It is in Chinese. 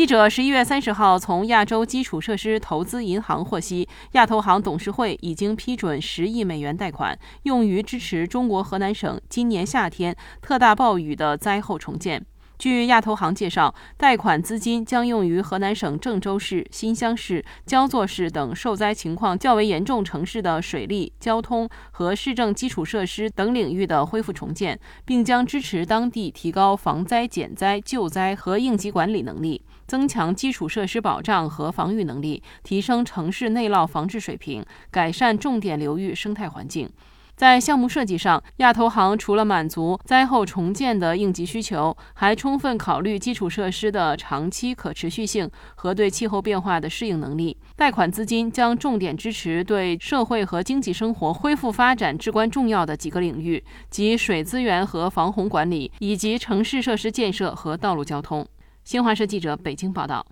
记者十一月三十号从亚洲基础设施投资银行获悉，亚投行董事会已经批准十亿美元贷款，用于支持中国河南省今年夏天特大暴雨的灾后重建。据亚投行介绍，贷款资金将用于河南省郑州市、新乡市、焦作市等受灾情况较为严重城市的水利、交通和市政基础设施等领域的恢复重建，并将支持当地提高防灾减灾救灾和应急管理能力，增强基础设施保障和防御能力，提升城市内涝防治水平，改善重点流域生态环境。在项目设计上，亚投行除了满足灾后重建的应急需求，还充分考虑基础设施的长期可持续性和对气候变化的适应能力。贷款资金将重点支持对社会和经济生活恢复发展至关重要的几个领域，即水资源和防洪管理，以及城市设施建设和道路交通。新华社记者北京报道。